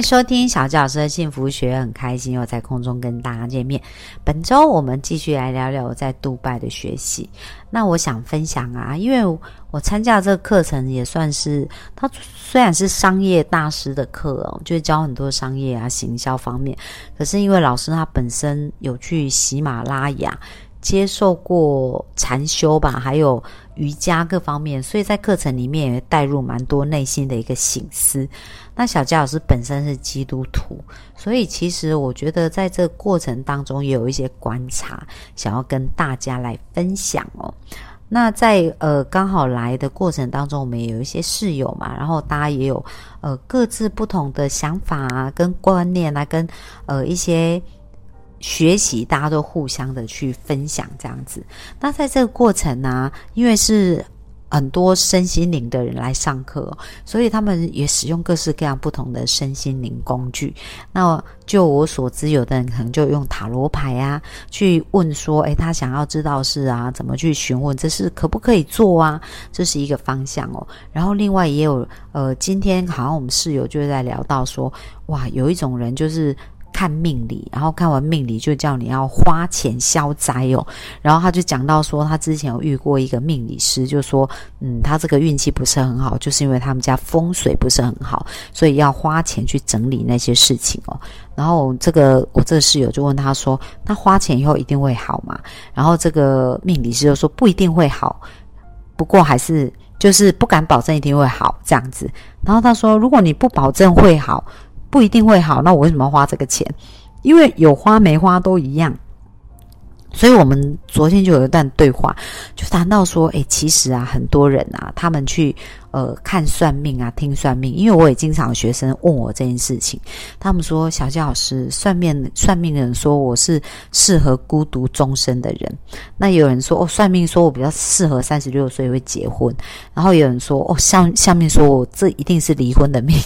收听小教师的幸福学，很开心又在空中跟大家见面。本周我们继续来聊聊我在杜拜的学习。那我想分享啊，因为我参加这个课程也算是，它虽然是商业大师的课哦，就是教很多商业啊、行销方面。可是因为老师他本身有去喜马拉雅接受过禅修吧，还有瑜伽各方面，所以在课程里面也带入蛮多内心的一个醒思。那小佳老师本身是基督徒，所以其实我觉得在这过程当中也有一些观察，想要跟大家来分享哦。那在呃刚好来的过程当中，我们也有一些室友嘛，然后大家也有呃各自不同的想法啊，跟观念啊，跟呃一些学习，大家都互相的去分享这样子。那在这个过程呢，因为是。很多身心灵的人来上课，所以他们也使用各式各样不同的身心灵工具。那就我所知，有的人可能就用塔罗牌啊，去问说：“诶，他想要知道是啊，怎么去询问？这是可不可以做啊？”这是一个方向哦。然后另外也有，呃，今天好像我们室友就在聊到说：“哇，有一种人就是。”看命理，然后看完命理就叫你要花钱消灾哦。然后他就讲到说，他之前有遇过一个命理师，就说，嗯，他这个运气不是很好，就是因为他们家风水不是很好，所以要花钱去整理那些事情哦。然后这个我这个室友就问他说，那花钱以后一定会好吗？然后这个命理师就说不一定会好，不过还是就是不敢保证一定会好这样子。然后他说，如果你不保证会好。不一定会好，那我为什么要花这个钱？因为有花没花都一样。所以我们昨天就有一段对话，就谈到说，诶，其实啊，很多人啊，他们去呃看算命啊，听算命，因为我也经常有学生问我这件事情，他们说，小谢老师，算命算命的人说我是适合孤独终身的人，那有人说，哦，算命说我比较适合三十六岁会结婚，然后有人说，哦，下下面说我这一定是离婚的命。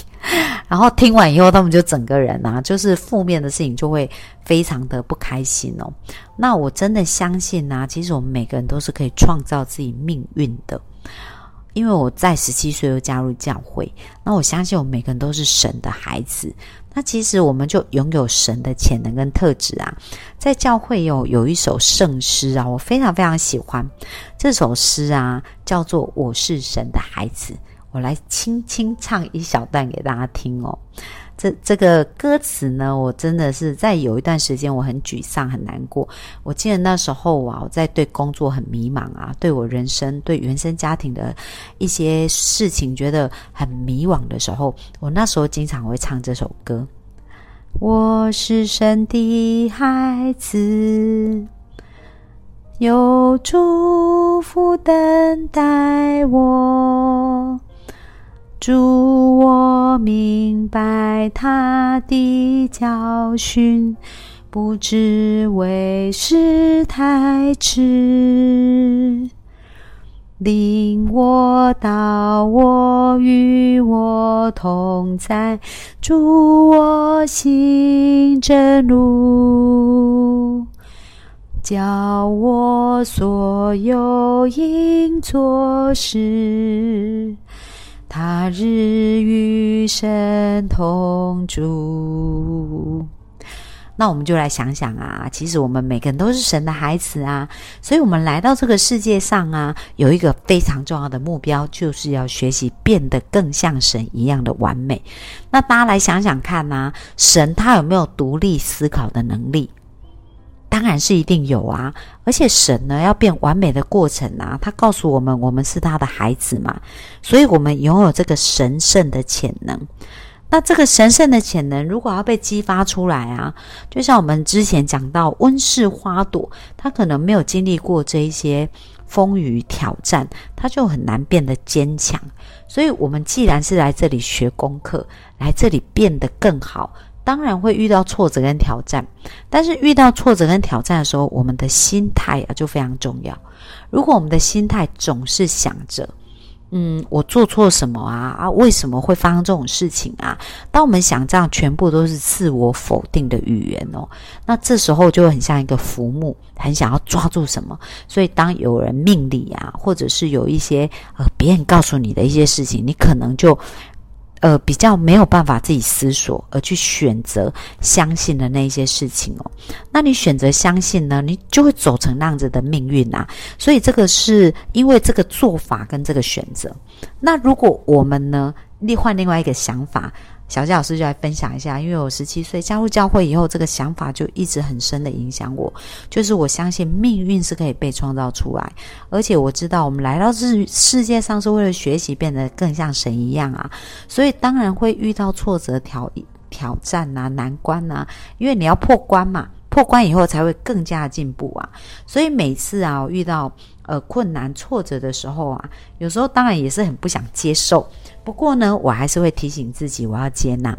然后听完以后，他们就整个人啊，就是负面的事情就会非常的不开心哦。那我真的相信啊，其实我们每个人都是可以创造自己命运的。因为我在十七岁就加入教会，那我相信我们每个人都是神的孩子。那其实我们就拥有神的潜能跟特质啊。在教会有有一首圣诗啊，我非常非常喜欢这首诗啊，叫做《我是神的孩子》。我来轻轻唱一小段给大家听哦。这这个歌词呢，我真的是在有一段时间我很沮丧很难过。我记得那时候啊，我在对工作很迷茫啊，对我人生对原生家庭的一些事情觉得很迷惘的时候，我那时候经常会唱这首歌。我是神的孩子，有祝福等待我。祝我明白他的教训，不知为时太迟。领我到我与我同在，助我行正路，教我所有应做事。他日与神同住，那我们就来想想啊，其实我们每个人都是神的孩子啊，所以我们来到这个世界上啊，有一个非常重要的目标，就是要学习变得更像神一样的完美。那大家来想想看呐，神他有没有独立思考的能力？当然是一定有啊，而且神呢要变完美的过程啊，他告诉我们，我们是他的孩子嘛，所以我们拥有这个神圣的潜能。那这个神圣的潜能，如果要被激发出来啊，就像我们之前讲到温室花朵，它可能没有经历过这一些风雨挑战，它就很难变得坚强。所以，我们既然是来这里学功课，来这里变得更好。当然会遇到挫折跟挑战，但是遇到挫折跟挑战的时候，我们的心态啊就非常重要。如果我们的心态总是想着，嗯，我做错什么啊？啊，为什么会发生这种事情啊？当我们想这样，全部都是自我否定的语言哦。那这时候就很像一个浮木，很想要抓住什么。所以当有人命理啊，或者是有一些呃别人告诉你的一些事情，你可能就。呃，比较没有办法自己思索，而去选择相信的那些事情哦。那你选择相信呢，你就会走成那样子的命运啊。所以这个是因为这个做法跟这个选择。那如果我们呢，另换另外一个想法。小佳老师就来分享一下，因为我十七岁加入教会以后，这个想法就一直很深的影响我。就是我相信命运是可以被创造出来，而且我知道我们来到这世界上是为了学习，变得更像神一样啊。所以当然会遇到挫折、挑挑战呐、难关呐，因为你要破关嘛，破关以后才会更加进步啊。所以每次啊，遇到呃困难、挫折的时候啊，有时候当然也是很不想接受。不过呢，我还是会提醒自己，我要接纳。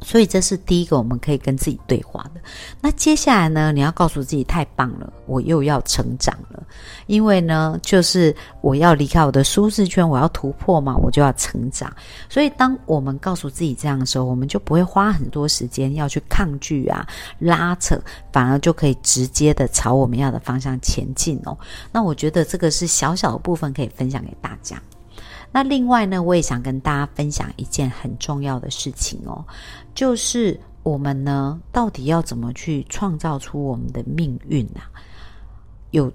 所以这是第一个我们可以跟自己对话的。那接下来呢，你要告诉自己，太棒了，我又要成长了。因为呢，就是我要离开我的舒适圈，我要突破嘛，我就要成长。所以当我们告诉自己这样的时候，我们就不会花很多时间要去抗拒啊、拉扯，反而就可以直接的朝我们要的方向前进哦。那我觉得这个是小小的部分可以分享给大家。那另外呢，我也想跟大家分享一件很重要的事情哦，就是我们呢，到底要怎么去创造出我们的命运啊？有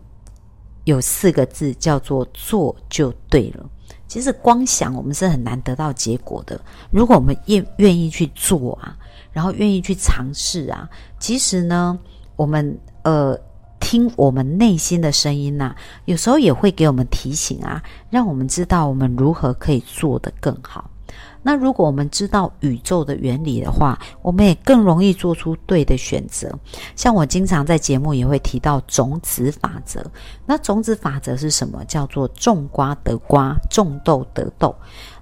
有四个字叫做“做就对了”。其实光想我们是很难得到结果的。如果我们愿愿意去做啊，然后愿意去尝试啊，其实呢，我们呃。听我们内心的声音呐，有时候也会给我们提醒啊，让我们知道我们如何可以做得更好。那如果我们知道宇宙的原理的话，我们也更容易做出对的选择。像我经常在节目也会提到种子法则。那种子法则是什么？叫做种瓜得瓜，种豆得豆。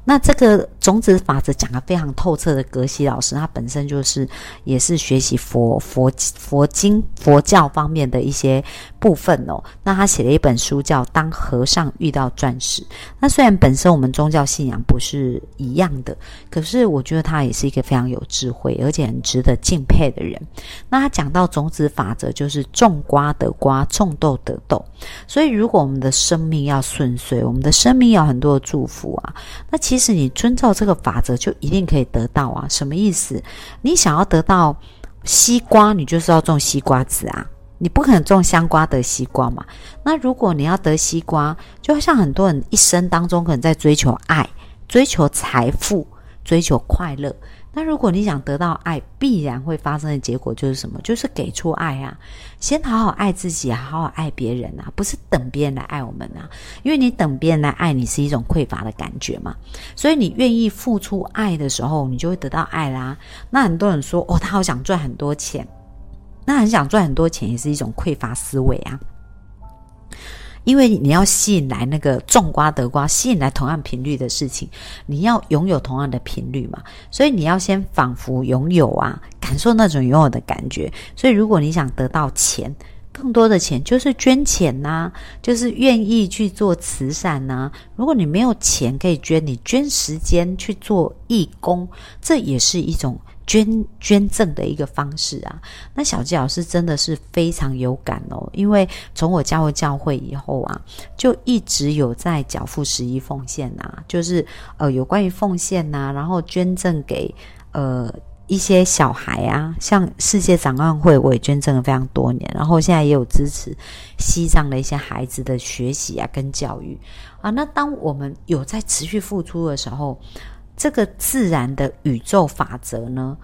那这个种子法则讲的非常透彻的，格西老师他本身就是也是学习佛佛佛经佛教方面的一些部分哦。那他写了一本书叫《当和尚遇到钻石》。那虽然本身我们宗教信仰不是一样的，可是我觉得他也是一个非常有智慧而且很值得敬佩的人。那他讲到种子法则，就是种瓜得瓜，种豆得豆。所以如果我们的生命要顺遂，我们的生命有很多的祝福啊，那其实你遵照这个法则，就一定可以得到啊？什么意思？你想要得到西瓜，你就是要种西瓜籽啊！你不可能种香瓜得西瓜嘛？那如果你要得西瓜，就像很多人一生当中可能在追求爱、追求财富、追求快乐。那如果你想得到爱，必然会发生的结果就是什么？就是给出爱啊！先好好爱自己啊，好好爱别人啊，不是等别人来爱我们啊。因为你等别人来爱你，是一种匮乏的感觉嘛。所以你愿意付出爱的时候，你就会得到爱啦。那很多人说，哦，他好想赚很多钱，那很想赚很多钱，也是一种匮乏思维啊。因为你要吸引来那个种瓜得瓜，吸引来同样频率的事情，你要拥有同样的频率嘛，所以你要先仿佛拥有啊，感受那种拥有的感觉。所以如果你想得到钱，更多的钱，就是捐钱呐，就是愿意去做慈善呐。如果你没有钱可以捐，你捐时间去做义工，这也是一种。捐捐赠的一个方式啊，那小纪老师真的是非常有感哦，因为从我加入教会以后啊，就一直有在缴付十一奉献呐，就是呃有关于奉献呐，然后捐赠给呃一些小孩啊，像世界展望会，我也捐赠了非常多年，然后现在也有支持西藏的一些孩子的学习啊跟教育啊，那当我们有在持续付出的时候。这个自然的宇宙法则呢，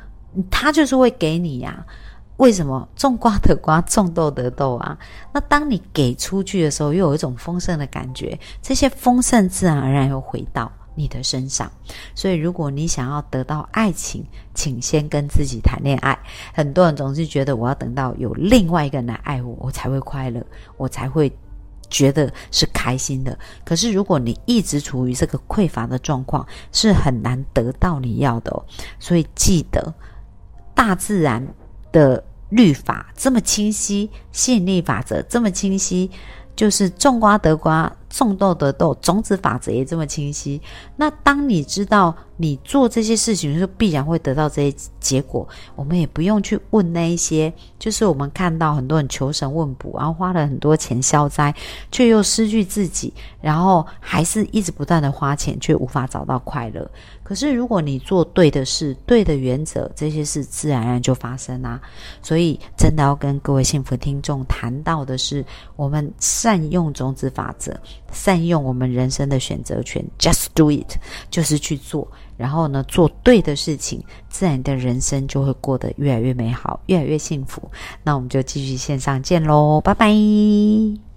它就是会给你呀。为什么种瓜得瓜，种豆得豆啊？那当你给出去的时候，又有一种丰盛的感觉，这些丰盛自然而然又回到你的身上。所以，如果你想要得到爱情，请先跟自己谈恋爱。很多人总是觉得，我要等到有另外一个人来爱我，我才会快乐，我才会。觉得是开心的，可是如果你一直处于这个匮乏的状况，是很难得到你要的哦。所以记得，大自然的律法这么清晰，吸引力法则这么清晰，就是种瓜得瓜，种豆得豆，种子法则也这么清晰。那当你知道你做这些事情，就必然会得到这些结果。我们也不用去问那一些，就是我们看到很多人求神问卜，然后花了很多钱消灾，却又失去自己，然后还是一直不断的花钱，却无法找到快乐。可是如果你做对的事、对的原则，这些事自然而然就发生啦。所以，真的要跟各位幸福听众谈到的是，我们善用种子法则，善用我们人生的选择权，just do it，就是去做。然后呢，做对的事情，自然的人生就会过得越来越美好，越来越幸福。那我们就继续线上见喽，拜拜。